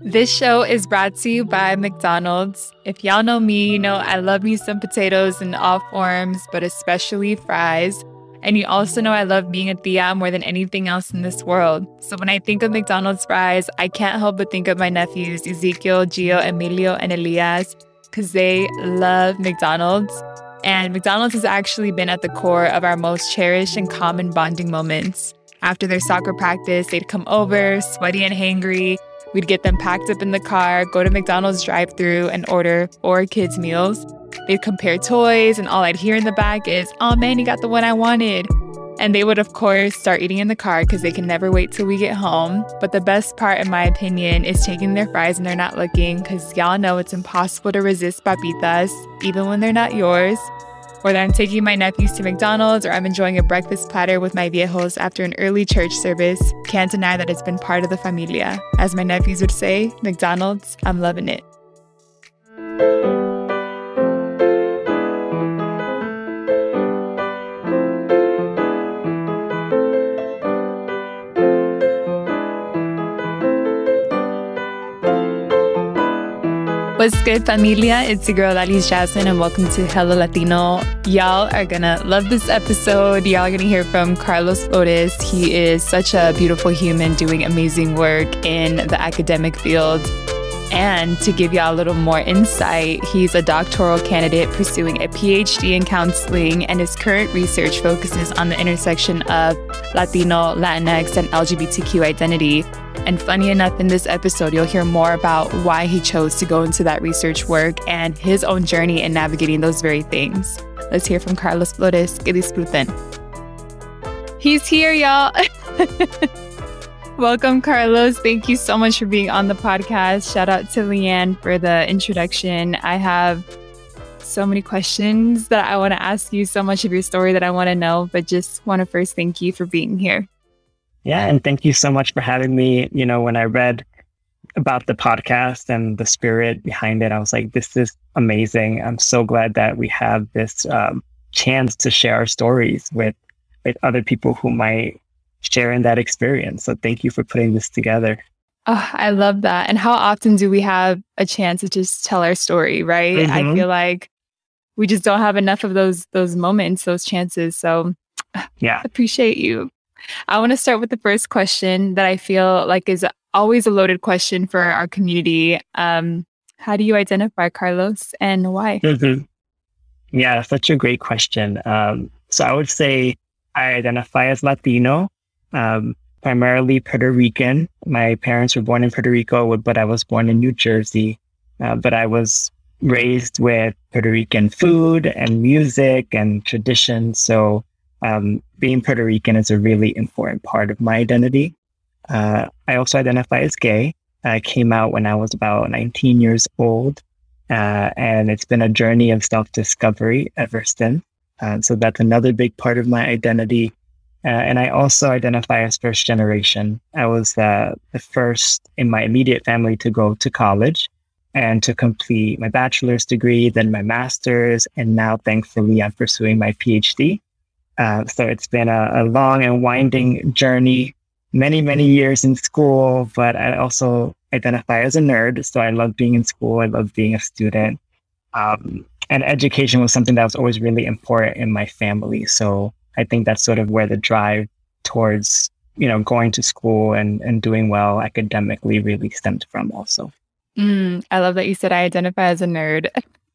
This show is brought to you by McDonald's. If y'all know me, you know I love me some potatoes in all forms, but especially fries. And you also know I love being a tia more than anything else in this world. So when I think of McDonald's fries, I can't help but think of my nephews, Ezekiel, Gio, Emilio, and Elias, because they love McDonald's. And McDonald's has actually been at the core of our most cherished and common bonding moments. After their soccer practice, they'd come over, sweaty and hangry, We'd get them packed up in the car, go to McDonald's drive through and order four kids' meals. They'd compare toys, and all I'd hear in the back is, Oh man, you got the one I wanted. And they would, of course, start eating in the car because they can never wait till we get home. But the best part, in my opinion, is taking their fries when they're not looking because y'all know it's impossible to resist papitas, even when they're not yours. Whether I'm taking my nephews to McDonald's or I'm enjoying a breakfast platter with my viejos after an early church service, can't deny that it's been part of the familia. As my nephews would say, McDonald's, I'm loving it. What's good, familia? It's your girl, Odalys Jasmine, and welcome to Hella Latino. Y'all are gonna love this episode. Y'all are gonna hear from Carlos Flores. He is such a beautiful human doing amazing work in the academic field. And to give y'all a little more insight, he's a doctoral candidate pursuing a PhD in counseling, and his current research focuses on the intersection of Latino, Latinx, and LGBTQ identity and funny enough, in this episode, you'll hear more about why he chose to go into that research work and his own journey in navigating those very things. Let's hear from Carlos Flores. Que disfruten. He's here, y'all. Welcome, Carlos. Thank you so much for being on the podcast. Shout out to Leanne for the introduction. I have so many questions that I want to ask you, so much of your story that I want to know, but just want to first thank you for being here. Yeah, and thank you so much for having me. You know, when I read about the podcast and the spirit behind it, I was like, this is amazing. I'm so glad that we have this um, chance to share our stories with with other people who might share in that experience. So thank you for putting this together. Oh, I love that. And how often do we have a chance to just tell our story, right? Mm-hmm. I feel like we just don't have enough of those those moments, those chances. So yeah. appreciate you. I want to start with the first question that I feel like is always a loaded question for our community. Um, how do you identify Carlos and why? Mm-hmm. Yeah, such a great question. Um, so I would say I identify as Latino, um, primarily Puerto Rican. My parents were born in Puerto Rico, but I was born in New Jersey. Uh, but I was raised with Puerto Rican food and music and tradition. So um, being Puerto Rican is a really important part of my identity. Uh, I also identify as gay. I came out when I was about 19 years old, uh, and it's been a journey of self discovery ever since. Uh, so that's another big part of my identity. Uh, and I also identify as first generation. I was the first in my immediate family to go to college and to complete my bachelor's degree, then my master's, and now thankfully I'm pursuing my PhD. Uh, so it's been a, a, long and winding journey, many, many years in school, but I also identify as a nerd. So I love being in school. I love being a student. Um, and education was something that was always really important in my family. So I think that's sort of where the drive towards, you know, going to school and, and doing well academically really stemmed from also. Mm, I love that you said I identify as a nerd.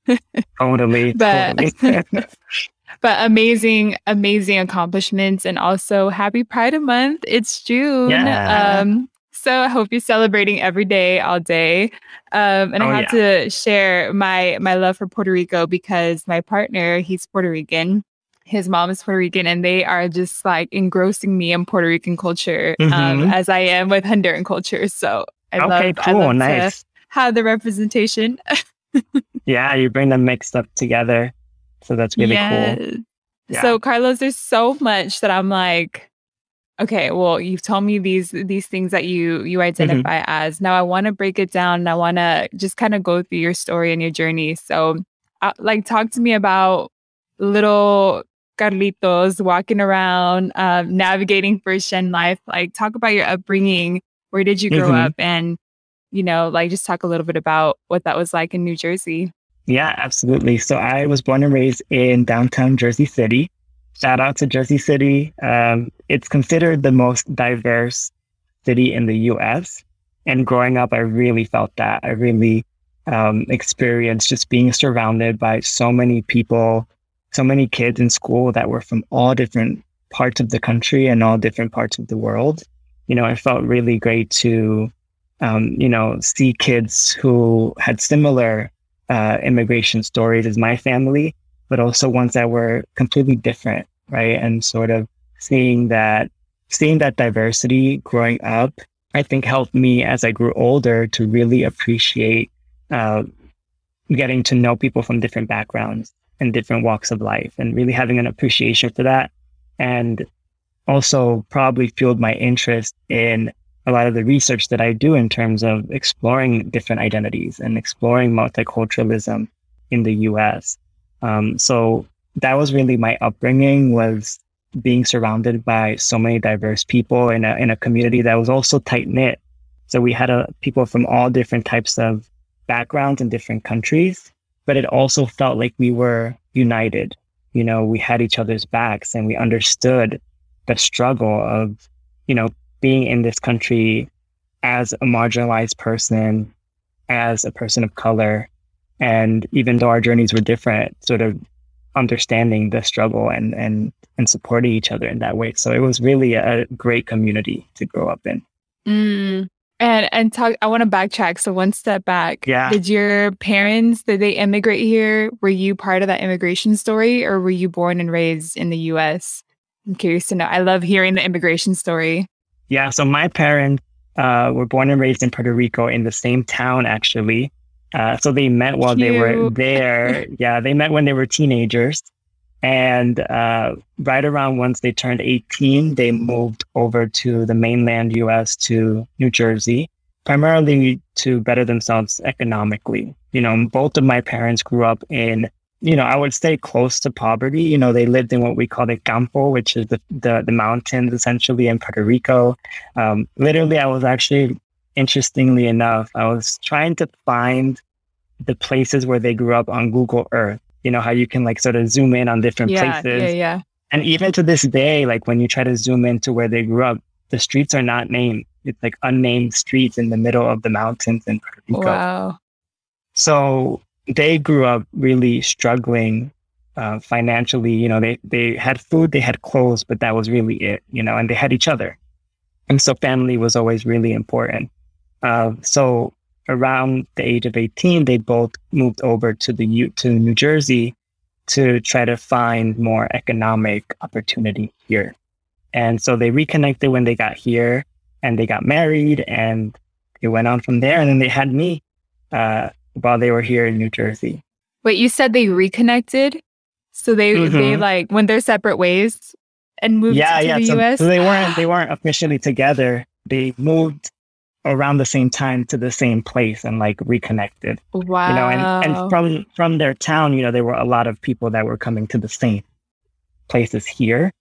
totally. but totally. but amazing, amazing accomplishments. And also happy Pride of Month. It's June. Yeah. Um, so I hope you're celebrating every day, all day. Um, and oh, I have yeah. to share my my love for Puerto Rico because my partner, he's Puerto Rican. His mom is Puerto Rican, and they are just like engrossing me in Puerto Rican culture um, mm-hmm. um, as I am with Honduran culture. So I okay, love, cool, I love nice. to have the representation. yeah, you bring them mixed up together. So that's really yes. cool. Yeah. So Carlos, there's so much that I'm like, okay, well, you've told me these these things that you you mm-hmm. identify mm-hmm. as. Now I want to break it down. And I want to just kind of go through your story and your journey. So, uh, like, talk to me about little Carlitos walking around, um, navigating first gen life. Like, talk about your upbringing. Where did you grow mm-hmm. up, and you know, like just talk a little bit about what that was like in New Jersey. Yeah, absolutely. So I was born and raised in downtown Jersey City. Shout out to Jersey City. Um, it's considered the most diverse city in the US. And growing up, I really felt that. I really um, experienced just being surrounded by so many people, so many kids in school that were from all different parts of the country and all different parts of the world. You know, it felt really great to, um, you know, see kids who had similar uh, immigration stories as my family, but also ones that were completely different, right? And sort of seeing that, seeing that diversity growing up, I think helped me as I grew older to really appreciate uh, getting to know people from different backgrounds and different walks of life and really having an appreciation for that. And also probably fueled my interest in a lot of the research that I do in terms of exploring different identities and exploring multiculturalism in the US. Um, so that was really my upbringing was being surrounded by so many diverse people in a, in a community that was also tight knit. So we had uh, people from all different types of backgrounds and different countries, but it also felt like we were united. You know, we had each other's backs and we understood the struggle of, you know, being in this country as a marginalized person, as a person of color. And even though our journeys were different, sort of understanding the struggle and, and, and supporting each other in that way. So it was really a great community to grow up in. Mm. And and talk I want to backtrack. So one step back. Yeah. Did your parents did they immigrate here? Were you part of that immigration story or were you born and raised in the US? I'm curious to know. I love hearing the immigration story. Yeah. So my parents uh, were born and raised in Puerto Rico in the same town actually. Uh, so they met while Cute. they were there. yeah, they met when they were teenagers. And uh, right around once they turned 18, they moved over to the mainland US to New Jersey, primarily to better themselves economically. You know, both of my parents grew up in, you know, I would stay close to poverty. You know, they lived in what we call the campo, which is the, the, the mountains essentially in Puerto Rico. Um, literally, I was actually, interestingly enough, I was trying to find the places where they grew up on Google Earth you know how you can like sort of zoom in on different yeah, places. Yeah, yeah. And even to this day, like when you try to zoom into where they grew up, the streets are not named. It's like unnamed streets in the middle of the mountains in Puerto Rico. Wow. So they grew up really struggling uh, financially. You know, they they had food, they had clothes, but that was really it. You know, and they had each other, and so family was always really important. Uh, so around the age of 18, they both moved over to the U- to New Jersey to try to find more economic opportunity here. And so they reconnected when they got here and they got married and it went on from there. And then they had me uh, while they were here in New Jersey. Wait, you said they reconnected? So they mm-hmm. they like went their separate ways and moved yeah, to yeah. the so, US? So they weren't they weren't officially together. They moved around the same time to the same place and like reconnected. Wow. You know, and, and from from their town, you know, there were a lot of people that were coming to the same places here.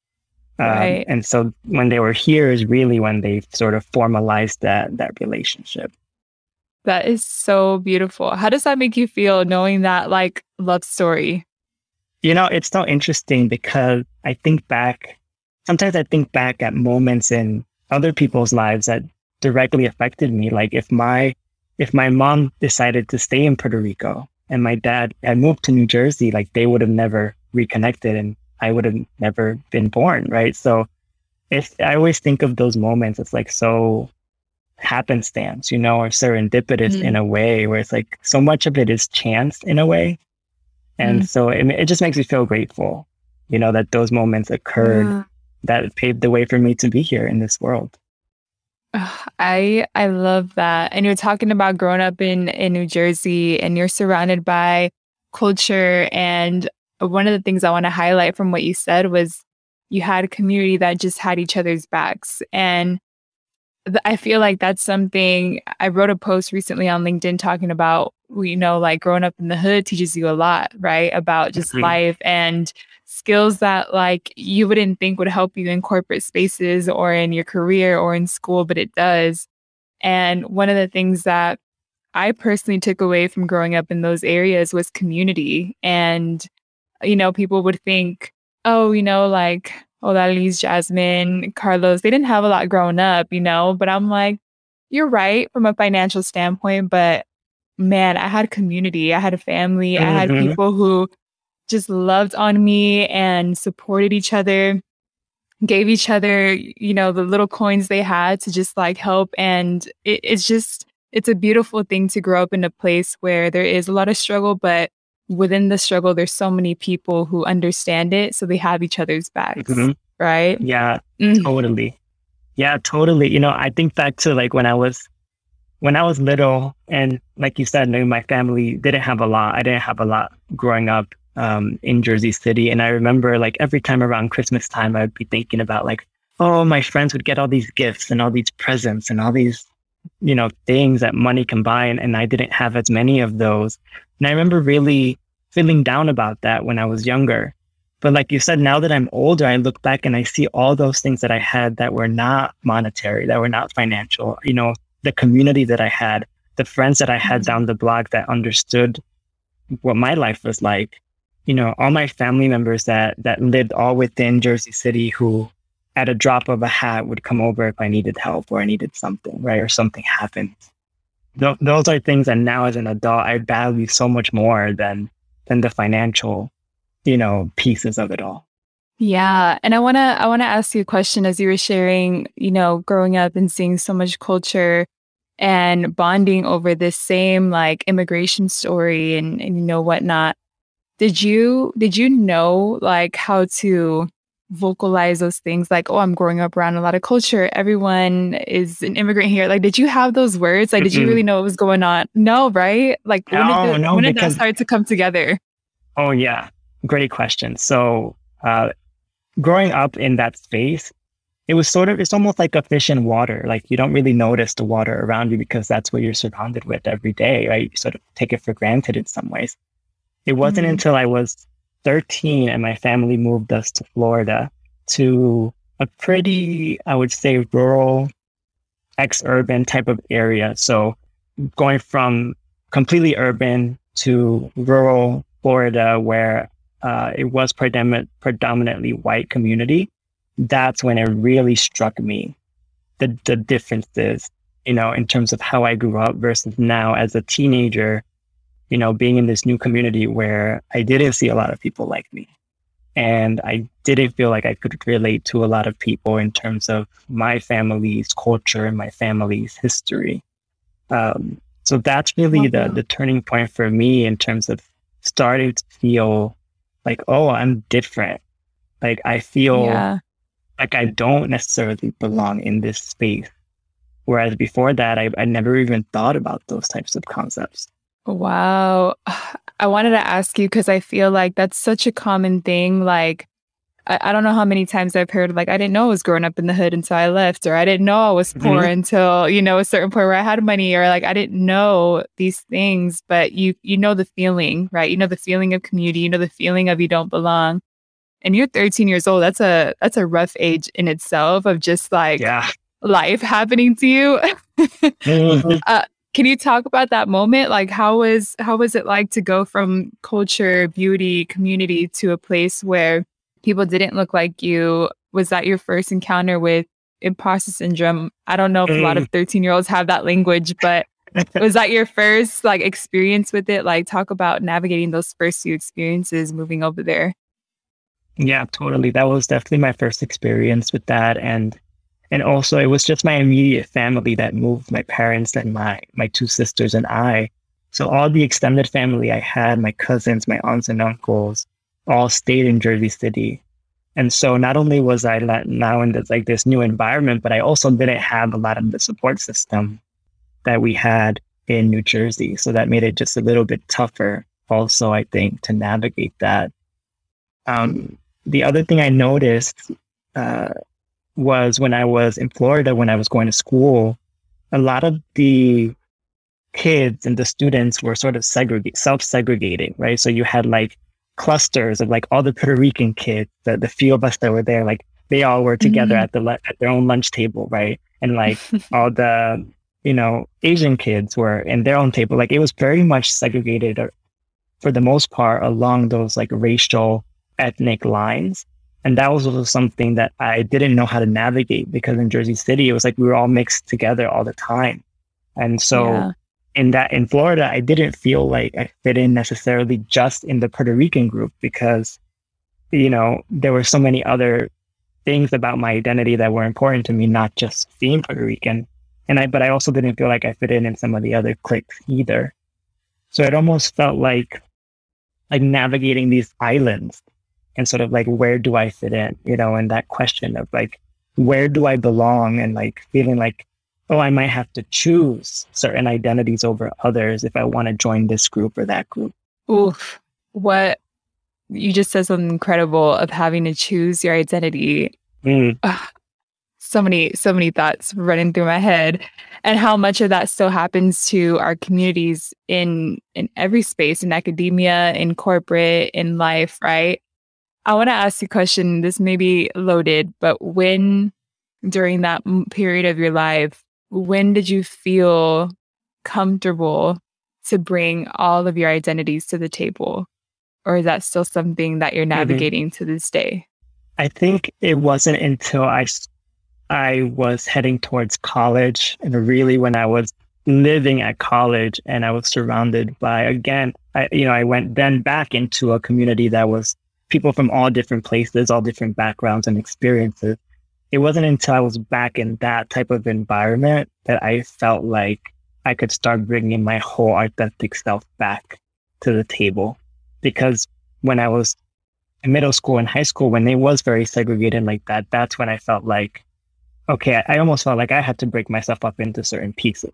Um, right. And so when they were here is really when they sort of formalized that that relationship. That is so beautiful. How does that make you feel knowing that like love story? You know, it's so interesting because I think back sometimes I think back at moments in other people's lives that directly affected me. Like if my if my mom decided to stay in Puerto Rico and my dad had moved to New Jersey, like they would have never reconnected and I would have never been born, right? So if I always think of those moments, it's like so happenstance, you know, or serendipitous mm. in a way where it's like so much of it is chance in a way. And mm. so it, it just makes me feel grateful, you know, that those moments occurred yeah. that paved the way for me to be here in this world. I I love that. And you're talking about growing up in in New Jersey and you're surrounded by culture and one of the things I want to highlight from what you said was you had a community that just had each other's backs and I feel like that's something I wrote a post recently on LinkedIn talking about you know like growing up in the hood teaches you a lot, right? About just mm-hmm. life and skills that like you wouldn't think would help you in corporate spaces or in your career or in school, but it does. And one of the things that I personally took away from growing up in those areas was community. And, you know, people would think, oh, you know, like, Odalys, Jasmine, Carlos, they didn't have a lot growing up, you know, but I'm like, you're right from a financial standpoint, but man, I had community, I had a family, mm-hmm. I had mm-hmm. people who just loved on me and supported each other, gave each other, you know, the little coins they had to just like help. And it, it's just, it's a beautiful thing to grow up in a place where there is a lot of struggle, but within the struggle, there's so many people who understand it. So they have each other's backs. Mm-hmm. Right. Yeah, mm-hmm. totally. Yeah, totally. You know, I think back to like when I was when I was little, and like you said, my family didn't have a lot. I didn't have a lot growing up um, in Jersey City, and I remember like every time around Christmas time, I would be thinking about like, oh, my friends would get all these gifts and all these presents and all these, you know, things that money can buy, and, and I didn't have as many of those. And I remember really feeling down about that when I was younger. But like you said, now that I'm older, I look back and I see all those things that I had that were not monetary, that were not financial. You know, the community that I had, the friends that I had mm-hmm. down the block that understood what my life was like. You know, all my family members that that lived all within Jersey City who at a drop of a hat would come over if I needed help or I needed something, right? Or something happened. Th- those are things that now as an adult I value so much more than than the financial, you know, pieces of it all. Yeah, and I want to I want to ask you a question as you were sharing, you know, growing up and seeing so much culture and bonding over this same like immigration story and, and you know whatnot. Did you did you know like how to vocalize those things like oh i'm growing up around a lot of culture. Everyone is an immigrant here. Like did you have those words? Like did you really know what was going on? No right? Like no, when did, the, no, when did that start to come together? Oh yeah. Great question. So uh, growing up in that space, it was sort of, it's almost like a fish in water. Like you don't really notice the water around you because that's what you're surrounded with every day, right? You sort of take it for granted in some ways. It wasn't mm-hmm. until I was 13 and my family moved us to Florida to a pretty, I would say, rural, ex urban type of area. So going from completely urban to rural Florida, where uh, it was predom- predominantly white community, that's when it really struck me the the differences, you know, in terms of how I grew up versus now as a teenager, you know, being in this new community where I didn't see a lot of people like me. And I didn't feel like I could relate to a lot of people in terms of my family's culture and my family's history. Um, so that's really the, the turning point for me in terms of starting to feel like, oh, I'm different. Like I feel yeah. like I don't necessarily belong in this space. Whereas before that, I, I never even thought about those types of concepts. Wow. I wanted to ask you because I feel like that's such a common thing. Like, I, I, don't know how many times I've heard like I didn't know I was growing up in the hood until I left, or I didn't know I was poor mm-hmm. until you know a certain point where I had money, or like I didn't know these things. But you you know the feeling, right? You know the feeling of community. You know the feeling of you don't belong. And you're 13 years old. That's a that's a rough age in itself of just like yeah. life happening to you. mm-hmm. uh, can you talk about that moment? Like how was how was it like to go from culture, beauty, community to a place where people didn't look like you. Was that your first encounter with imposter syndrome? I don't know if mm. a lot of mm. 13 year olds have that language, but was that your first like experience with it? Like talk about navigating those first few experiences moving over there. Yeah, totally. That was definitely my first experience with that. And and also it was just my immediate family that moved, my parents and my my two sisters and I. So all the extended family I had, my cousins, my aunts and uncles, all stayed in Jersey City. And so not only was I now in this, like this new environment, but I also didn't have a lot of the support system that we had in New Jersey. So that made it just a little bit tougher also, I think, to navigate that. Um, the other thing I noticed uh, was when I was in Florida, when I was going to school, a lot of the kids and the students were sort of segregate, self-segregating, right? So you had like clusters of like all the Puerto Rican kids, the, the few of us that were there, like they all were together mm-hmm. at the at their own lunch table, right? And like all the you know, Asian kids were in their own table. Like it was very much segregated uh, for the most part along those like racial ethnic lines. And that was also something that I didn't know how to navigate because in Jersey City, it was like we were all mixed together all the time. And so yeah. in that, in Florida, I didn't feel like I fit in necessarily just in the Puerto Rican group because, you know, there were so many other things about my identity that were important to me, not just being Puerto Rican. And I, but I also didn't feel like I fit in in some of the other cliques either. So it almost felt like, like navigating these islands and sort of like where do I fit in, you know, and that question of like where do I belong and like feeling like oh I might have to choose certain identities over others if I want to join this group or that group. Oof. What you just said something incredible of having to choose your identity. Mm. Ugh, so many so many thoughts running through my head and how much of that still happens to our communities in in every space in academia in corporate in life right I want to ask you a question. This may be loaded, but when during that period of your life, when did you feel comfortable to bring all of your identities to the table? Or is that still something that you're mm-hmm. navigating mm-hmm. to this day? I think it wasn't until I, I was heading towards college and really when I was living at college and I was surrounded by, again, I, you know, I went then back into a community that was people from all different places, all different backgrounds and experiences. It wasn't until I was back in that type of environment that I felt like I could start bringing my whole authentic self back to the table. Because when I was in middle school and high school, when it was very segregated like that, that's when I felt like, okay, I almost felt like I had to break myself up into certain pieces,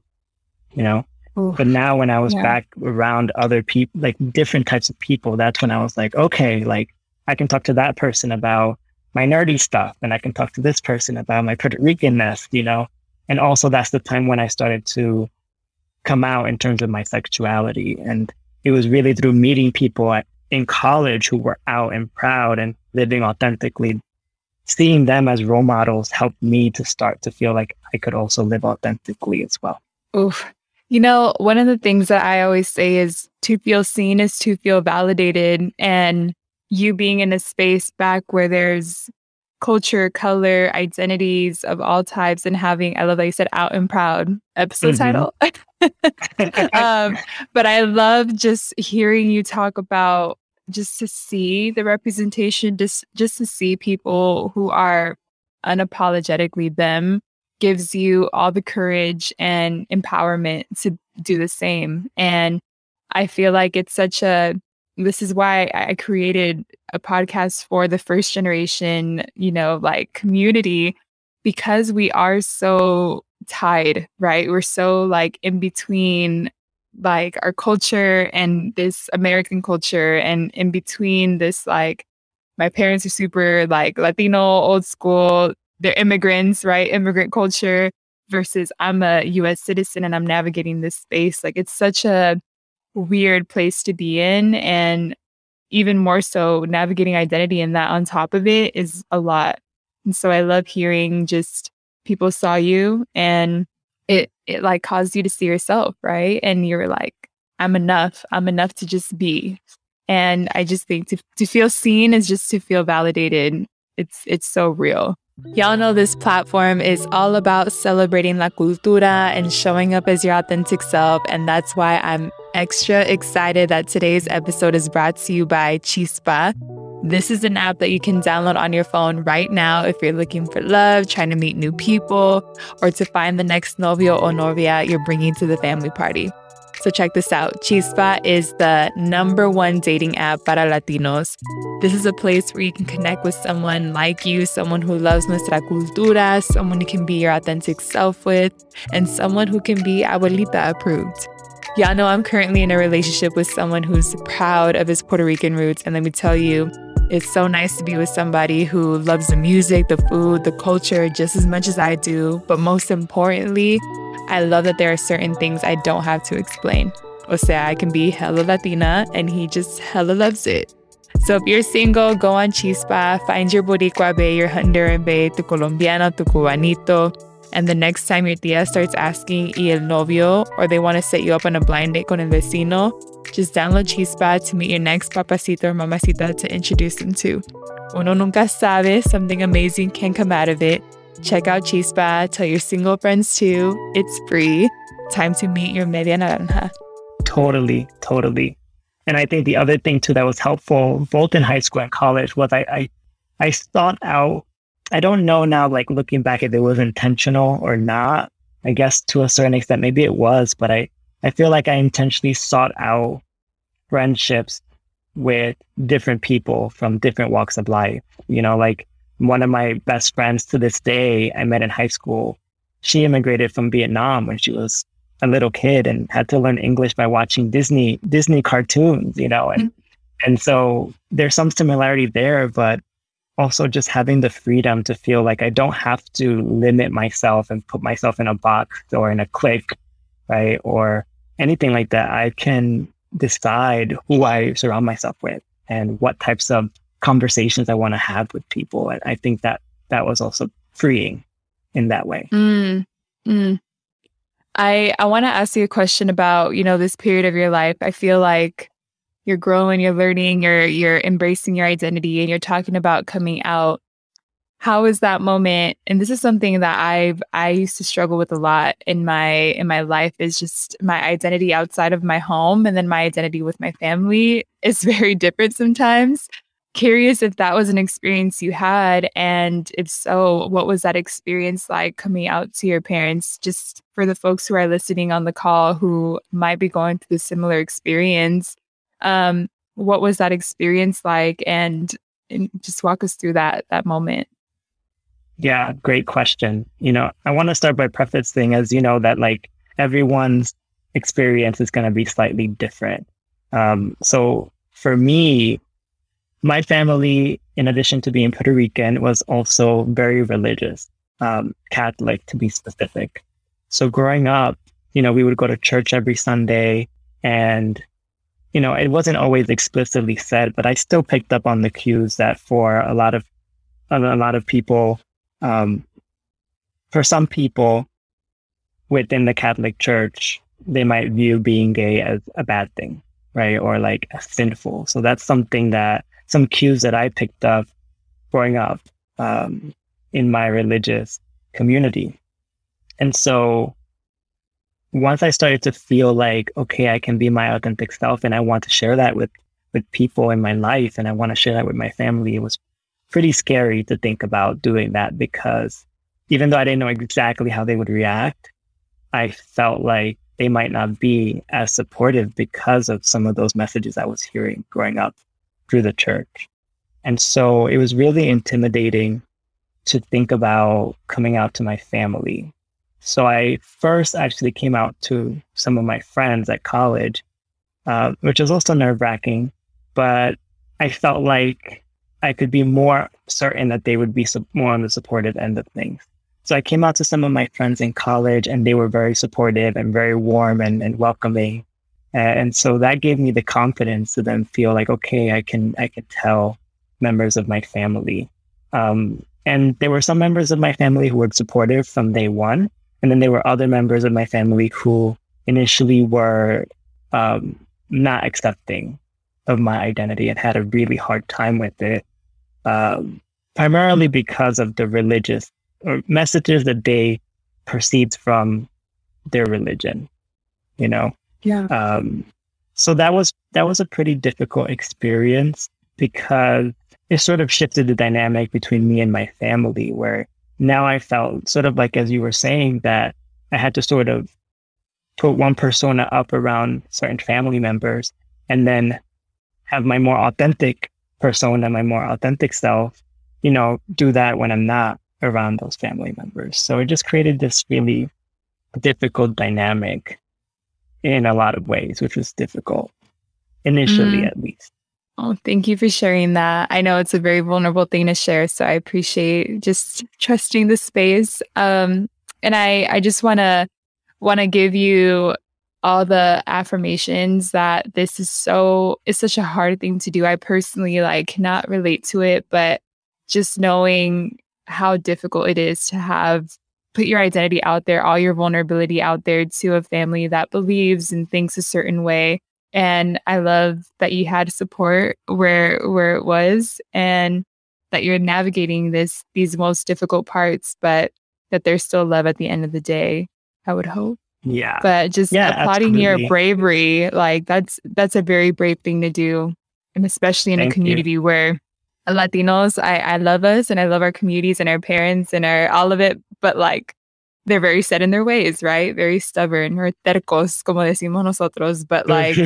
you know? Oof. But now when I was yeah. back around other people, like different types of people, that's when I was like, okay, like I can talk to that person about my nerdy stuff and I can talk to this person about my Puerto Ricanness, you know? And also that's the time when I started to come out in terms of my sexuality. And it was really through meeting people at, in college who were out and proud and living authentically. Seeing them as role models helped me to start to feel like I could also live authentically as well. Oof. You know, one of the things that I always say is to feel seen is to feel validated. And you being in a space back where there's culture, color, identities of all types, and having, I love that you said out and proud episode mm-hmm. title. um, but I love just hearing you talk about just to see the representation, just just to see people who are unapologetically them gives you all the courage and empowerment to do the same. And I feel like it's such a this is why I created a podcast for the first generation, you know, like community, because we are so tied, right? We're so like in between like our culture and this American culture, and in between this like my parents are super like Latino, old school, they're immigrants, right? Immigrant culture versus I'm a US citizen and I'm navigating this space. Like it's such a weird place to be in. And even more so, navigating identity and that on top of it is a lot. And so I love hearing just people saw you and it, it like caused you to see yourself, right? And you're like, I'm enough. I'm enough to just be. And I just think to, to feel seen is just to feel validated. It's it's so real. Y'all know this platform is all about celebrating la cultura and showing up as your authentic self. And that's why I'm extra excited that today's episode is brought to you by Chispa. This is an app that you can download on your phone right now if you're looking for love, trying to meet new people, or to find the next novio or novia you're bringing to the family party. So check this out. Chispa is the number one dating app para Latinos. This is a place where you can connect with someone like you, someone who loves nuestra cultura, someone you can be your authentic self with, and someone who can be abuelita approved. Y'all know I'm currently in a relationship with someone who's proud of his Puerto Rican roots. And let me tell you, it's so nice to be with somebody who loves the music, the food, the culture just as much as I do. But most importantly, I love that there are certain things I don't have to explain. O sea, I can be hella Latina and he just hella loves it. So if you're single, go on Chispa, find your Boricua Bae, your Honduran Bae, tu Colombiano, tu Cubanito, And the next time your tia starts asking y el novio or they want to set you up on a blind date con el vecino, just download Chispa to meet your next papacito or mamacita to introduce them to. Uno nunca sabe, something amazing can come out of it. Check out Chispa, tell your single friends too. It's free. Time to meet your media naranja. Totally, totally. And I think the other thing too that was helpful both in high school and college was I I, I sought out I don't know now, like looking back if it was intentional or not. I guess to a certain extent maybe it was, but I, I feel like I intentionally sought out friendships with different people from different walks of life. You know, like one of my best friends to this day I met in high school. She immigrated from Vietnam when she was a little kid and had to learn English by watching Disney Disney cartoons, you know, and mm-hmm. and so there's some similarity there, but also just having the freedom to feel like I don't have to limit myself and put myself in a box or in a clique, right? Or anything like that. I can decide who I surround myself with and what types of conversations I want to have with people. And I think that that was also freeing in that way. Mm, mm. I I want to ask you a question about, you know, this period of your life. I feel like you're growing, you're learning, you're you're embracing your identity and you're talking about coming out. How is that moment? And this is something that I've I used to struggle with a lot in my in my life is just my identity outside of my home and then my identity with my family is very different sometimes curious if that was an experience you had. And if so, what was that experience like coming out to your parents? Just for the folks who are listening on the call who might be going through a similar experience, um, what was that experience like? And, and just walk us through that that moment. Yeah, great question. You know, I want to start by prefacing as you know that like everyone's experience is going to be slightly different. Um, so for me, my family, in addition to being Puerto Rican, was also very religious, um, Catholic to be specific. So growing up, you know, we would go to church every Sunday and, you know, it wasn't always explicitly said, but I still picked up on the cues that for a lot of, a lot of people, um, for some people within the Catholic Church, they might view being gay as a bad thing, right? Or like sinful. So that's something that some cues that I picked up growing up um, in my religious community. And so once I started to feel like, okay, I can be my authentic self and I want to share that with, with people in my life and I want to share that with my family, it was pretty scary to think about doing that because even though I didn't know exactly how they would react, I felt like they might not be as supportive because of some of those messages I was hearing growing up through the church. And so it was really intimidating to think about coming out to my family. So I first actually came out to some of my friends at college, uh, which was also nerve wracking, but I felt like I could be more certain that they would be su- more on the supportive end of things. So I came out to some of my friends in college and they were very supportive and very warm and, and welcoming. And so that gave me the confidence to then feel like, okay, I can, I can tell members of my family. Um, and there were some members of my family who were supportive from day one. And then there were other members of my family who initially were um, not accepting of my identity and had a really hard time with it, um, primarily because of the religious or messages that they perceived from their religion. You know, yeah. Um, so that was that was a pretty difficult experience because it sort of shifted the dynamic between me and my family where now I felt sort of like as you were saying that I had to sort of put one persona up around certain family members and then have my more authentic persona, my more authentic self, you know, do that when I'm not around those family members. So it just created this really difficult dynamic in a lot of ways, which was difficult initially, mm. at least. Oh, thank you for sharing that. I know it's a very vulnerable thing to share, so I appreciate just trusting the space. Um, and I, I just want to want to give you all the affirmations that this is so it's such a hard thing to do. I personally like cannot relate to it, but just knowing how difficult it is to have put your identity out there, all your vulnerability out there to a family that believes and thinks a certain way. And I love that you had support where where it was and that you're navigating this these most difficult parts, but that there's still love at the end of the day. I would hope. Yeah. But just Yeah, applauding your bravery, like that's that's a very brave thing to do. And especially in Thank a you. community where Latinos, I, I love us and I love our communities and our parents and our all of it, but like they're very set in their ways, right? Very stubborn or tercos, como decimos nosotros. But like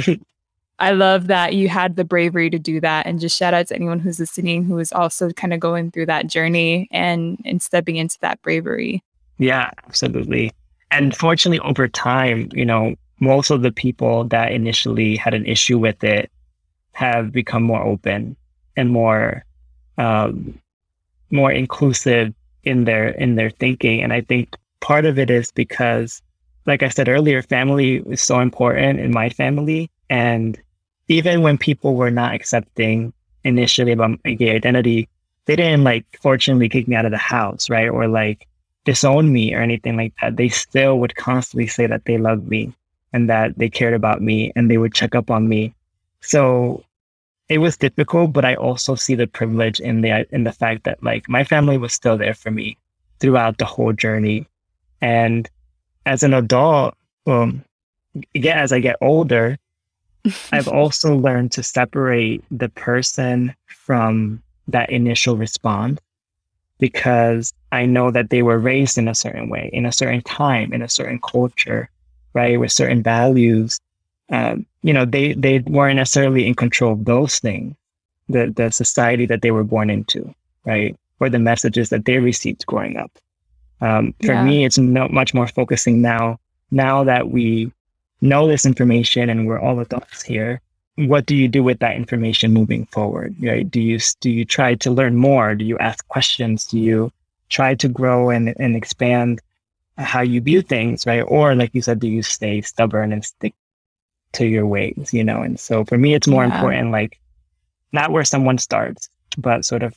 I love that you had the bravery to do that. And just shout out to anyone who's listening who is also kind of going through that journey and and stepping into that bravery. Yeah, absolutely. And fortunately, over time, you know, most of the people that initially had an issue with it have become more open and more, um, more inclusive in their in their thinking. And I think part of it is because, like I said earlier, family is so important in my family. And even when people were not accepting initially about my gay identity, they didn't like fortunately kick me out of the house, right? Or like disown me or anything like that. They still would constantly say that they loved me and that they cared about me and they would check up on me. So it was difficult, but I also see the privilege in the in the fact that like my family was still there for me throughout the whole journey. And as an adult, um, again, as I get older, I've also learned to separate the person from that initial response because I know that they were raised in a certain way, in a certain time, in a certain culture, right, with certain values. Um, you know, they they weren't necessarily in control of those things, the the society that they were born into, right, or the messages that they received growing up. Um, for Yeah. me, it's no, much more focusing now. Now that we know this information and we're all adults here, what do you do with that information moving forward? Right? Do you do you try to learn more? Do you ask questions? Do you try to grow and and expand how you view things, right? Or like you said, do you stay stubborn and stick to your ways? You know. And so for me, it's more Yeah. important, like not where someone starts, but sort of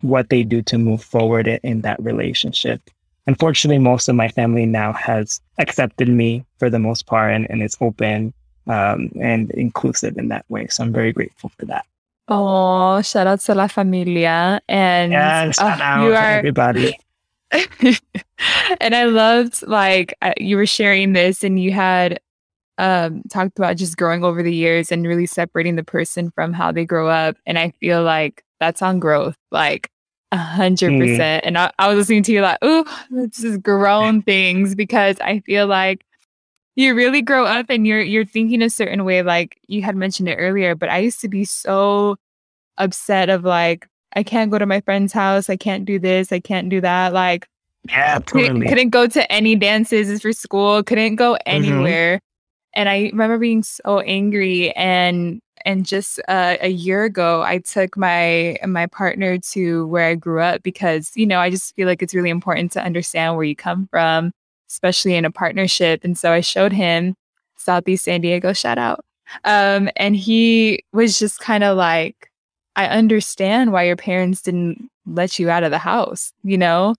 what they do to move forward in, in that relationship. Unfortunately, most of my family now has accepted me for the most part and, and it's open um, and inclusive in that way. So I'm very grateful for that. Oh, shout out to La Familia. And Yeah, shout uh, out you to are everybody. and I loved like uh, you were sharing this and you had um talked about just growing over the years and really separating the person from how they grow up. And I feel like that's on growth, like a hundred percent. And I, I was listening to you like, oh, this is grown things because I feel like you really grow up and you're you're thinking a certain way. Like you had mentioned it earlier, but I used to be so upset of like, I can't go to my friend's house, I can't do this, I can't do that. Like Yeah, couldn't, couldn't go to any dances for school couldn't go mm-hmm. anywhere and i remember being so angry and and just uh, a year ago i took my my partner to where i grew up because you know i just feel like it's really important to understand where you come from especially in a partnership and so i showed him southeast san diego shout out um and he was just kind of like i understand why your parents didn't let you out of the house you know?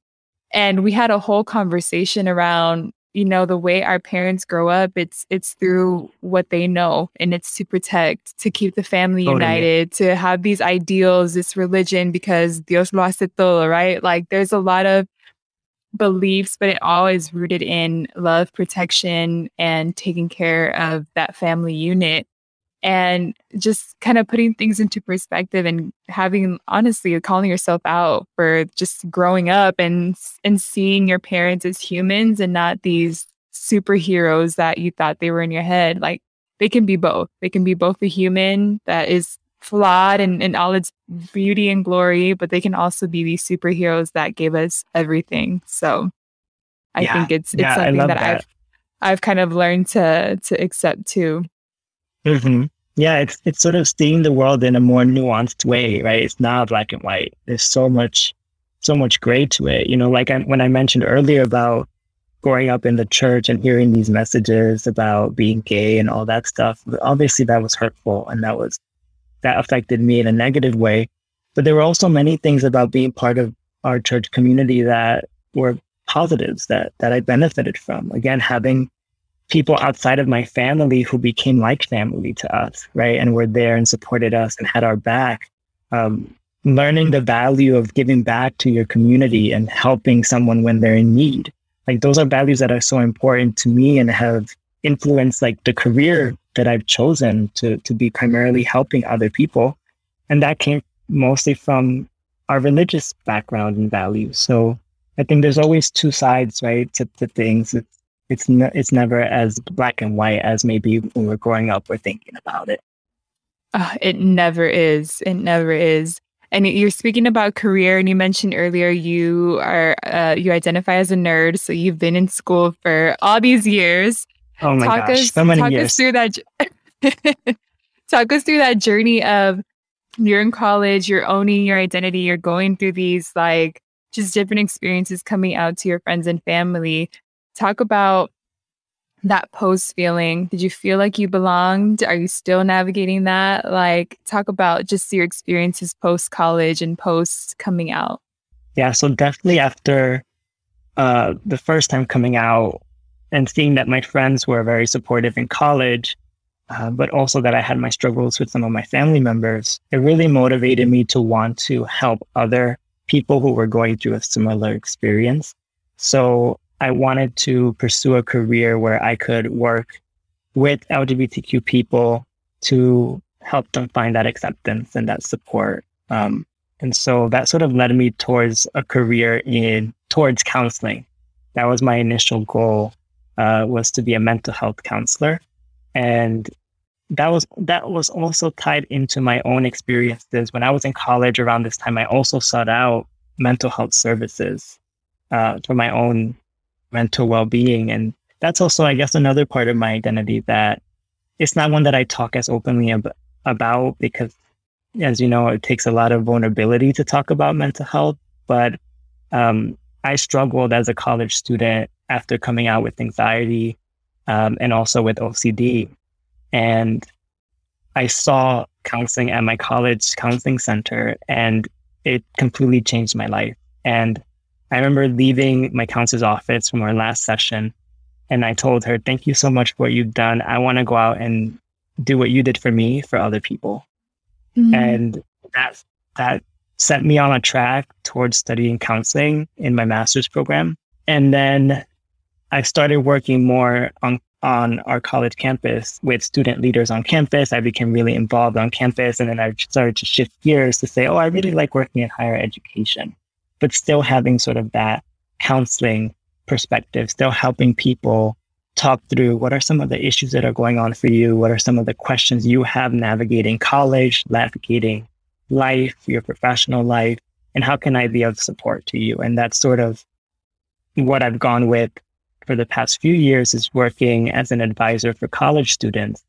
And we had a whole conversation around you know the way our parents grow up it's it's through what they know and it's to protect to keep the family Totally. united to have these ideals this religion because dios lo hace todo right like there's a lot of beliefs but it all is rooted in love protection and taking care of that family unit and just kind of putting things into perspective and having honestly calling yourself out for just growing up and and seeing your parents as humans and not these superheroes that you thought they were in your head like they can be both they can be both a human that is flawed and in all its beauty and glory but they can also be these superheroes that gave us everything so i Yeah. think it's it's Yeah, something that, that. i've i've kind of learned to to accept too hmm Yeah, it's it's sort of seeing the world in a more nuanced way, right? It's not black and white. There's so much, so much gray to it. You know, like I, when I mentioned earlier about growing up in the church and hearing these messages about being gay and all that stuff. Obviously, that was hurtful, and that was that affected me in a negative way. But there were also many things about being part of our church community that were positives that that I benefited from. Again, having people outside of my family who became like family to us, right, and were there and supported us and had our back. Um, learning the value of giving back to your community and helping someone when they're in need. Like those are values that are so important to me and have influenced like the career that I've chosen to to be primarily helping other people. And that came mostly from our religious background and values. So I think there's always two sides, right, to, to things. It's it's, ne- it's never as black and white as maybe when we're growing up, we're thinking about it. Uh, it never is. It never is. And you're speaking about career, and you mentioned earlier you are uh, you identify as a nerd, so you've been in school for all these years. Oh my talk gosh, us, so many talk years. us through that. talk us through that journey of you're in college, you're owning your identity, you're going through these like just different experiences coming out to your friends and family. Talk about that post feeling. Did you feel like you belonged? Are you still navigating that? Like, talk about just your experiences post college and post coming out. Yeah, so definitely after uh, the first time coming out and seeing that my friends were very supportive in college, uh, but also that I had my struggles with some of my family members, it really motivated me to want to help other people who were going through a similar experience. So I wanted to pursue a career where I could work with LGBTQ people to help them find that acceptance and that support. Um, and so that sort of led me towards a career in towards counseling. That was my initial goal, uh, was to be a mental health counselor. And that was that was also tied into my own experiences. When I was in college around this time, I also sought out mental health services uh, for my own mental well-being. And that's also i guess another part of my identity that it's not one that i talk as openly ab- about because as you know it takes a lot of vulnerability to talk about mental health. But um, i struggled as a college student after coming out with anxiety um, and also with ocd and i saw counseling at my college counseling center and it completely changed my life. And I remember leaving my counselor's office from our last session and I told her, Thank you so much for what you've done. I want to go out and do what you did for me for other people. Mm-hmm. And that that set me on a track towards studying counseling in my master's program. And then I started working more on on our college campus with student leaders on campus. I became really involved on campus. And then I started to shift gears to say, oh, I really like working in higher education but still having sort of that counseling perspective, still helping people talk through what are some of the issues that are going on for you? What are some of the questions you have navigating college, navigating life, your professional life, and how can I be of support to you? And that's sort of what I've gone with for the past few years is working as an advisor for college students,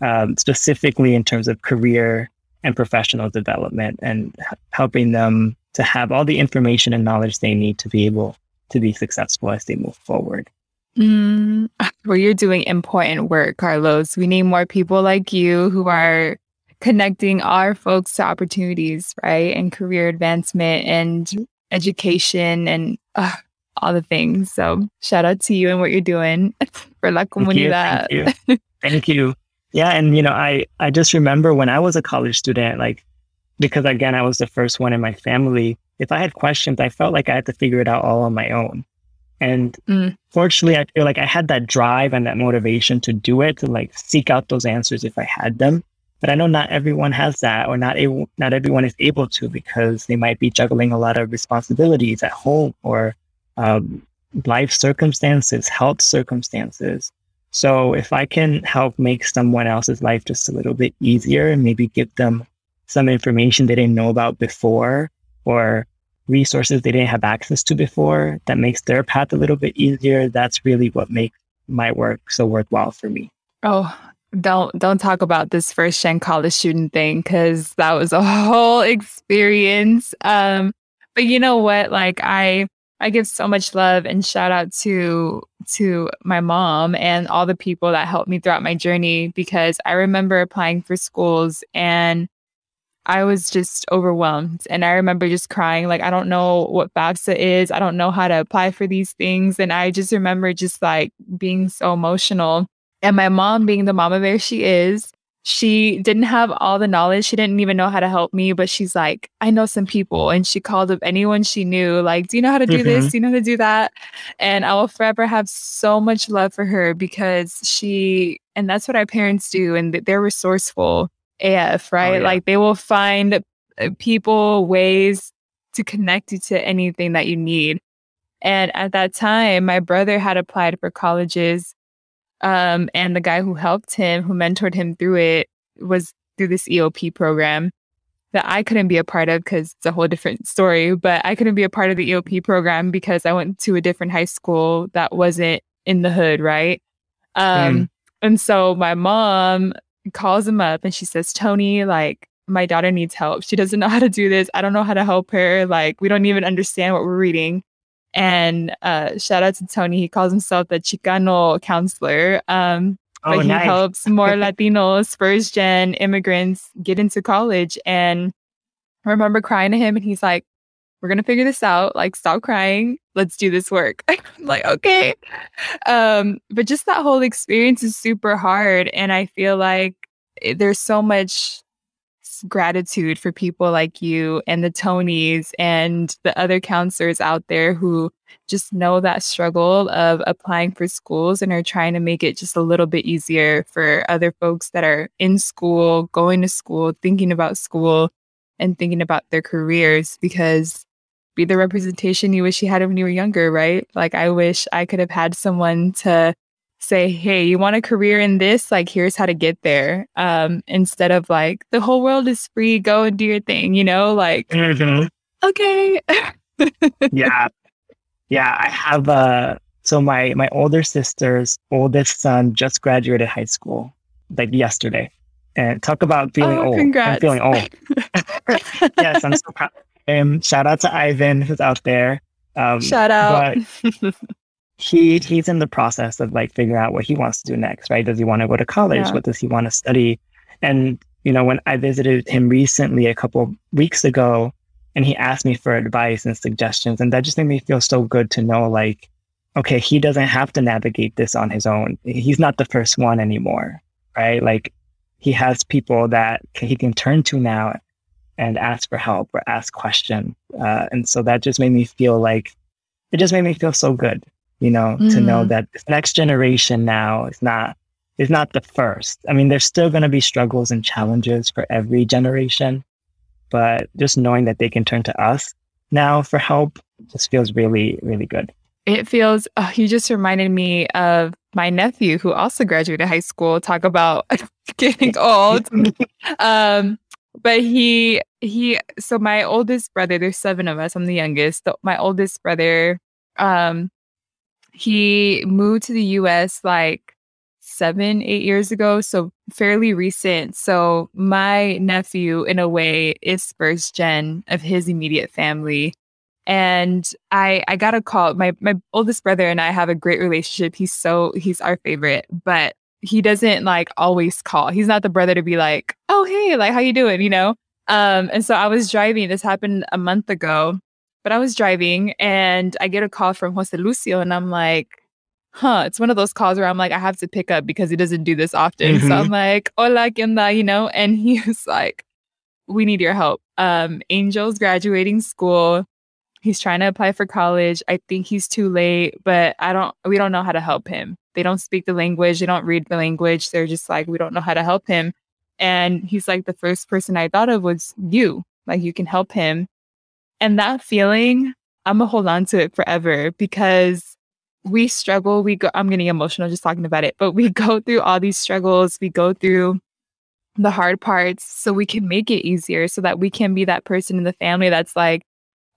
um, specifically in terms of career and professional development and helping them to have all the information and knowledge they need to be able to be successful as they move forward. Mm, well, you're doing important work, Carlos. We need more people like you who are connecting our folks to opportunities, right? And career advancement and education and uh, all the things. So shout out to you and what you're doing for La Comunidad. Thank you. Thank you. Thank you. Yeah. And, you know, I, I just remember when I was a college student, like because again, I was the first one in my family. If I had questions, I felt like I had to figure it out all on my own. And mm. fortunately, I feel like I had that drive and that motivation to do it, to like seek out those answers if I had them. But I know not everyone has that, or not able, not everyone is able to because they might be juggling a lot of responsibilities at home or um, life circumstances, health circumstances. So if I can help make someone else's life just a little bit easier and maybe give them some information they didn't know about before or resources they didn't have access to before that makes their path a little bit easier that's really what makes my work so worthwhile for me. Oh don't don't talk about this first gen college student thing because that was a whole experience. Um but you know what? Like i i give so much love and shout out to to my mom and all the people that helped me throughout my journey because i remember applying for schools and I was just overwhelmed. And I remember just crying, like, I don't know what FAFSA is. I don't know how to apply for these things. And I just remember just like being so emotional. And my mom, being the mama bear she is, she didn't have all the knowledge. She didn't even know how to help me, but she's like, I know some people. And she called up anyone she knew, like, Do you know how to do mm-hmm. this? Do you know how to do that? And I will forever have so much love for her because she, and that's what our parents do. And they're resourceful AF, right? Oh, yeah. Like they will find uh, people, ways to connect you to anything that you need. And at that time, my brother had applied for colleges um, and the guy who helped him, who mentored him through it, was through this EOP program that I couldn't be a part of because it's a whole different story. But I couldn't be a part of the EOP program because I went to a different high school that wasn't in the hood, right? Um, mm. And so my mom calls him up and she says, Tony, like, my daughter needs help. She doesn't know how to do this. I don't know how to help her. Like, we don't even understand what we're reading. And uh, shout out to Tony. He calls himself the Chicano counselor. Um, oh, but he nice. helps more Latinos, first gen immigrants get into college. And I remember crying to him, and he's like, We're to figure this out. Like, stop crying. Let's do this work. Like, okay. Um, but just that whole experience is super hard. And I feel like there's so much gratitude for people like you and the Tonys and the other counselors out there who just know that struggle of applying for schools and are trying to make it just a little bit easier for other folks that are in school, going to school, thinking about school, and thinking about their careers because be the representation you wish you had when you were younger, right? Like, I wish I could have had someone to say, hey, you want a career in this? Like, here's how to get there. Um, instead of like, the whole world is free, go and do your thing, you know? Like, mm-hmm. okay. yeah. Yeah. I have, uh, so my, my older sister's oldest son just graduated high school like yesterday. And talk about feeling oh, old. Congrats. I'm feeling old. yes, I'm so proud. And shout out to Ivan who's out there. Um, shout out. He he's in the process of like figuring out what he wants to do next, right? Does he want to go to college? Yeah. What does he want to study? And you know, when I visited him recently a couple weeks ago, and he asked me for advice and suggestions, and that just made me feel so good to know, like, okay, he doesn't have to navigate this on his own. He's not the first one anymore, right? Like, he has people that he can turn to now and ask for help or ask questions. Uh, and so that just made me feel like it just made me feel so good you know, mm. to know mm. that this next generation now is not is not the first. I mean, there's still going to be struggles and challenges for every generation, but just knowing that they can turn to us now for help just feels really, really good. It feels, oh, you just reminded me of my nephew who also graduated high school. Talk about getting old. um, but he, he, so my oldest brother, there's seven of us, I'm the youngest. So my oldest brother, um, he moved to the US like seven, eight years ago. So fairly recent. So my nephew, in a way, is first gen of his immediate family. And I I got a call. My my oldest brother and I have a great relationship. He's so he's our favorite, but he doesn't like always call. He's not the brother to be like, oh hey, like how you doing? You know? Um, and so I was driving, this happened a month ago, but I was driving and I get a call from Jose Lucio and I'm like, huh, it's one of those calls where I'm like, I have to pick up because he doesn't do this often. Mm-hmm. So I'm like, hola, ¿qué You know, and he was like, we need your help. Um, Angel's graduating school. He's trying to apply for college. I think he's too late, but I don't, we don't know how to help him. They don't speak the language. They don't read the language. They're just like, we don't know how to help him. And he's like, the first person I thought of was you. Like, you can help him. And that feeling, I'm gonna hold on to it forever because we struggle. We go, I'm getting emotional just talking about it, but we go through all these struggles. We go through the hard parts so we can make it easier so that we can be that person in the family that's like,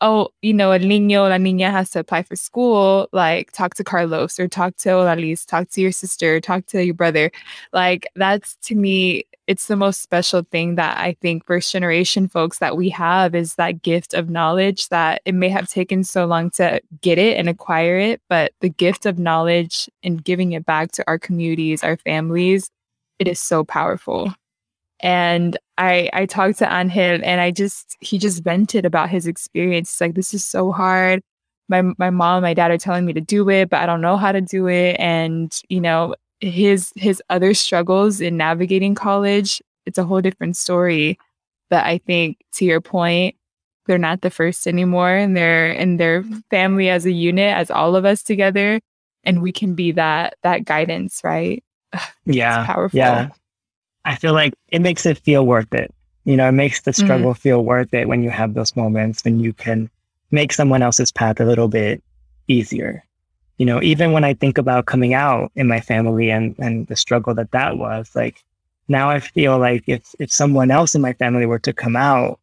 oh, you know, a niño, la niña has to apply for school, like talk to Carlos or talk to Odalys, talk to your sister, talk to your brother. Like that's to me, it's the most special thing that I think first generation folks that we have is that gift of knowledge that it may have taken so long to get it and acquire it, but the gift of knowledge and giving it back to our communities, our families, it is so powerful. And I I talked to Angel and I just he just vented about his experience. It's like this is so hard. My my mom and my dad are telling me to do it, but I don't know how to do it. And you know, his his other struggles in navigating college, it's a whole different story. But I think to your point, they're not the first anymore and they're in their family as a unit, as all of us together. And we can be that that guidance, right? Yeah. It's powerful. Yeah. I feel like it makes it feel worth it. You know, it makes the Mm-hmm. struggle feel worth it when you have those moments when you can make someone else's path a little bit easier. You know, even when I think about coming out in my family and, and the struggle that that was, like now I feel like if, if someone else in my family were to come out,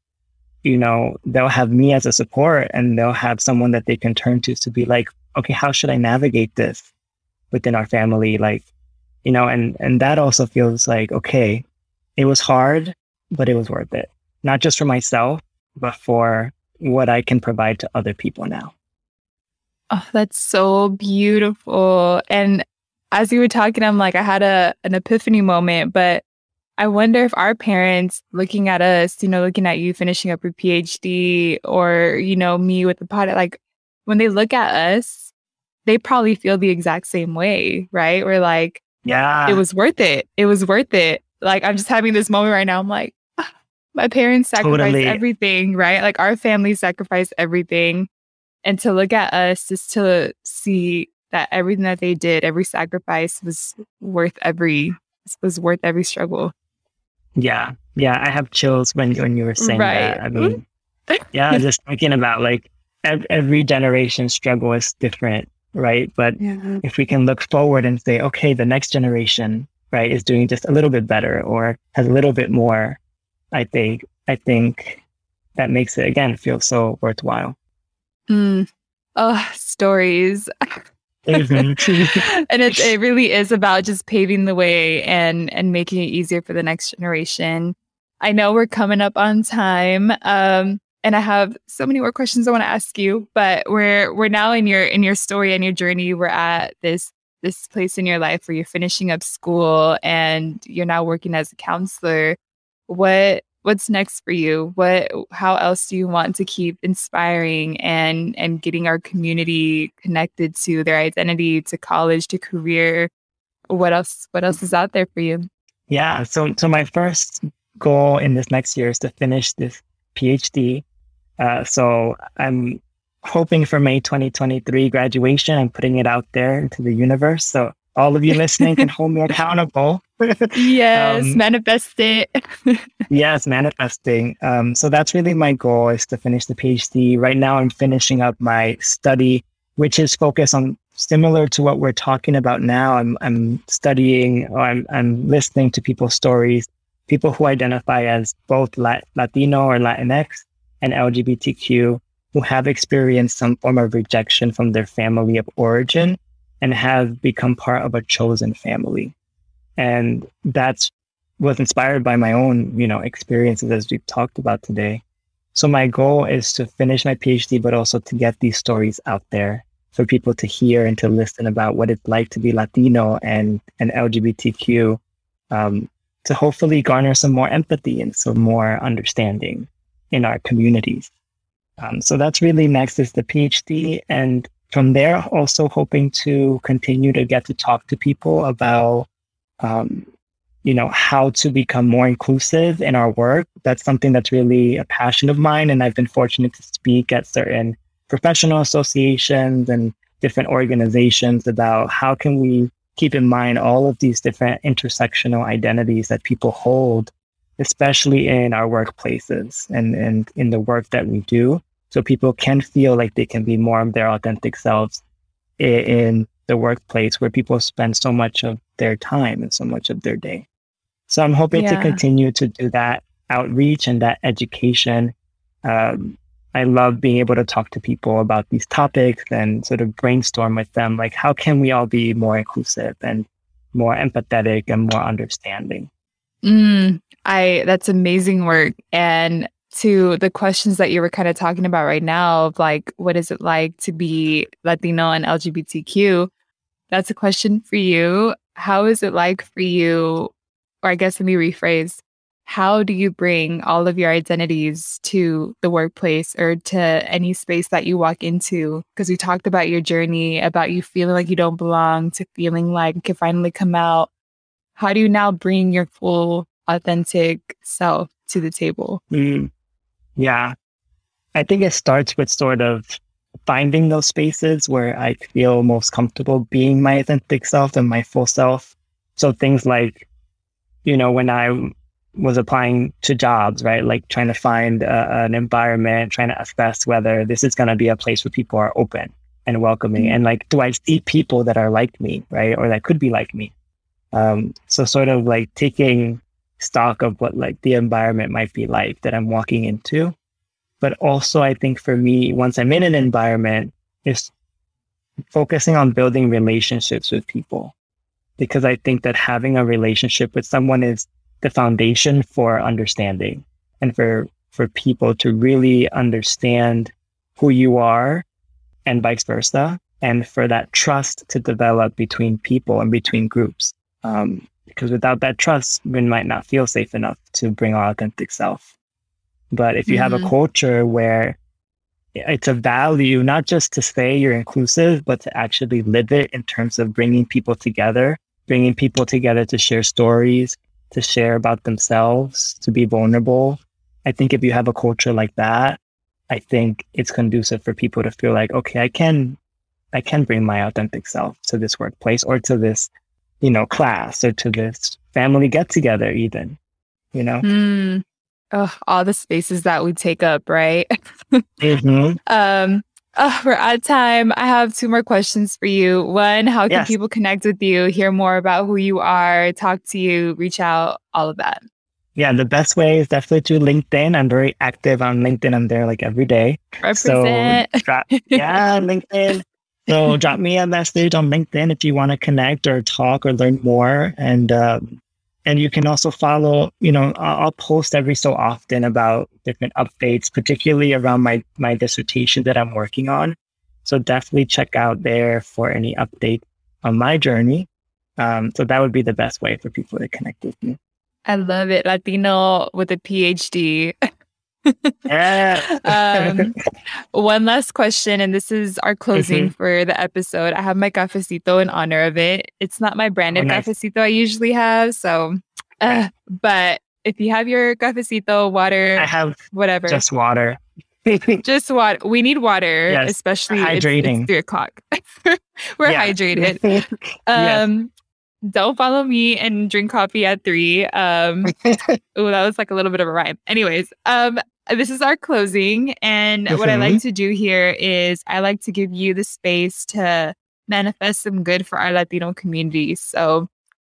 you know, they'll have me as a support and they'll have someone that they can turn to to be like, okay, how should I navigate this within our family? Like, you know, and, and that also feels like, okay, it was hard, but it was worth it. Not just for myself, but for what I can provide to other people now. Oh, that's so beautiful. And as you were talking, I'm like, I had a an epiphany moment, but I wonder if our parents looking at us, you know, looking at you finishing up your PhD or, you know, me with the pod, like when they look at us, they probably feel the exact same way, right? We're like, Yeah. it was worth it. It was worth it. Like I'm just having this moment right now. I'm like, ah, my parents sacrificed Totally. everything, right? Like our family sacrificed everything. And to look at us is to see that everything that they did, every sacrifice was worth every was worth every struggle. Yeah. Yeah. I have chills when, when you were saying Right. that. I mean, yeah, just thinking about like ev- every generation struggle is different, right? But Yeah. if we can look forward and say, okay, the next generation, right, is doing just a little bit better or has a little bit more, I think, I think that makes it again feel so worthwhile. Mm. Oh, stories. Mhm. and it, it really is about just paving the way and and making it easier for the next generation. I know we're coming up on time, um, and I have so many more questions I want to ask you. But we're we're now in your in your story and your journey. We're at this this place in your life where you're finishing up school and you're now working as a counselor. What what's next for you? What how else do you want to keep inspiring and and getting our community connected to their identity, to college, to career? What else what else is out there for you? Yeah. So, so my first goal in this next year is to finish this PhD. Uh, so I'm hoping for May 2023 graduation. I'm putting it out there into the universe. So all of you listening can hold me accountable. Yes, Um, manifest it. yes, manifesting. Um, so that's really my goal is to finish the PhD. Right now, I'm finishing up my study, which is focused on similar to what we're talking about now. I'm I'm studying or I'm I'm listening to people's stories, people who identify as both Lat- Latino or Latinx and LGBTQ who have experienced some form of rejection from their family of origin and have become part of a chosen family. And that's was inspired by my own, you know, experiences as we've talked about today. So my goal is to finish my PhD, but also to get these stories out there for people to hear and to listen about what it's like to be Latino and and LGBTQ, um, to hopefully garner some more empathy and some more understanding in our communities. Um, so that's really next is the PhD, and from there, also hoping to continue to get to talk to people about um, you know how to become more inclusive in our work that's something that's really a passion of mine and i've been fortunate to speak at certain professional associations and different organizations about how can we keep in mind all of these different intersectional identities that people hold especially in our workplaces and, and in the work that we do so people can feel like they can be more of their authentic selves i- in the workplace where people spend so much of their time and so much of their day. So I'm hoping to continue to do that outreach and that education. Um, I love being able to talk to people about these topics and sort of brainstorm with them. Like, how can we all be more inclusive and more empathetic and more understanding? Mm, I that's amazing work. And to the questions that you were kind of talking about right now of like what is it like to be Latino and LGBTQ? That's a question for you. How is it like for you? Or I guess let me rephrase. how do you bring all of your identities to the workplace or to any space that you walk into? Because we talked about your journey, about you feeling like you don't belong, to feeling like you can finally come out. How do you now bring your full, authentic self to the table? Mm, yeah. I think it starts with sort of finding those spaces where I feel most comfortable being my authentic self and my full self. So things like, you know, when I was applying to jobs, right? Like trying to find an environment, trying to assess whether this is going to be a place where people are open and welcoming. Mm-hmm. And like, do I see people that are like me, right? Or that could be like me? Um, so sort of like taking stock of what like the environment might be like that I'm walking into. But also, I think for me, once I'm in an environment, is focusing on building relationships with people. Because I think that having a relationship with someone is the foundation for understanding and for for people to really understand who you are and vice versa and for that trust to develop between people and between groups um, because without that trust we might not feel safe enough to bring our authentic self but if you mm-hmm. have a mm-hmm. culture where it's a value not just to say you're inclusive but to actually live it in terms of bringing people together bringing people together to share stories to share about themselves, to be vulnerable. I think if you have a culture like that, I think it's conducive for people to feel like, okay, I can, I can bring my authentic self to this workplace or to this, you know, class or to this family get together, even, you know? Mm. Oh, all the spaces that we take up, right? mm-hmm. Um, Oh, we're out of time. I have two more questions for you. One, how can yes. people connect with you, hear more about who you are, talk to you, reach out, all of that? Yeah, the best way is definitely to LinkedIn. I'm very active on LinkedIn. I'm there like every day. Represent. So yeah, LinkedIn. So drop me a message on LinkedIn if you want to connect or talk or learn more. And um, and you can also follow, you know, I'll post every so often about different updates, particularly around my, my dissertation that I'm working on. So definitely check out there for any update on my journey. Um, so that would be the best way for people to connect with me. I love it. Latino with a PhD. um, one last question, and this is our closing mm-hmm. for the episode. I have my cafecito in honor of it. It's not my branded oh, nice. cafecito I usually have, so uh, but if you have your cafecito, water, I have whatever, just water. just water. We need water, yes, especially hydrating. It's, it's three o'clock. We're hydrated. um, yes. Don't follow me and drink coffee at three. Um, oh, that was like a little bit of a rhyme. Anyways, um, this is our closing. And what I like to do here is I like to give you the space to manifest some good for our Latino community. So,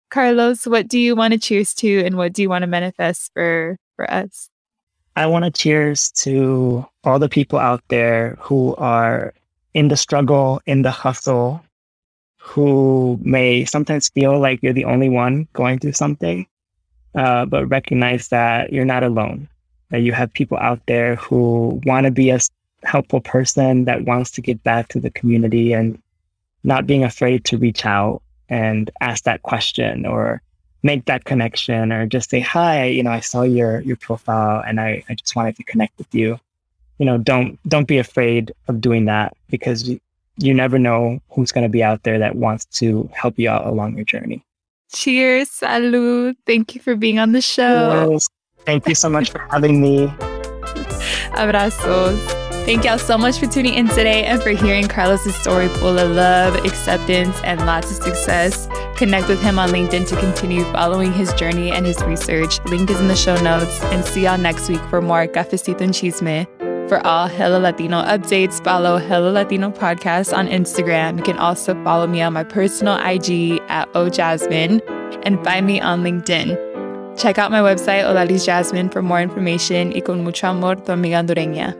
Carlos, what do you want to cheers to and what do you want to manifest for, for us? I want to cheers to all the people out there who are in the struggle, in the hustle, who may sometimes feel like you're the only one going through something, uh, but recognize that you're not alone that you have people out there who want to be a helpful person that wants to give back to the community and not being afraid to reach out and ask that question or make that connection or just say hi you know i saw your your profile and i, I just wanted to connect with you. You know don't don't be afraid of doing that because you, you never know who's going to be out there that wants to help you out along your journey. Cheers salud thank you for being on the show. Yes. Thank you so much for having me. Abrazos. Thank y'all so much for tuning in today and for hearing Carlos's story full of love, acceptance, and lots of success. Connect with him on LinkedIn to continue following his journey and his research. Link is in the show notes. And see y'all next week for more Cafecito and Chisme. For all Hella Latino updates, follow Hella Latino Podcast on Instagram. You can also follow me on my personal IG at OJasmine and find me on LinkedIn. Check out my website, Odalys Jasmine, for more information y con mucho amor, tu amiga hondureña.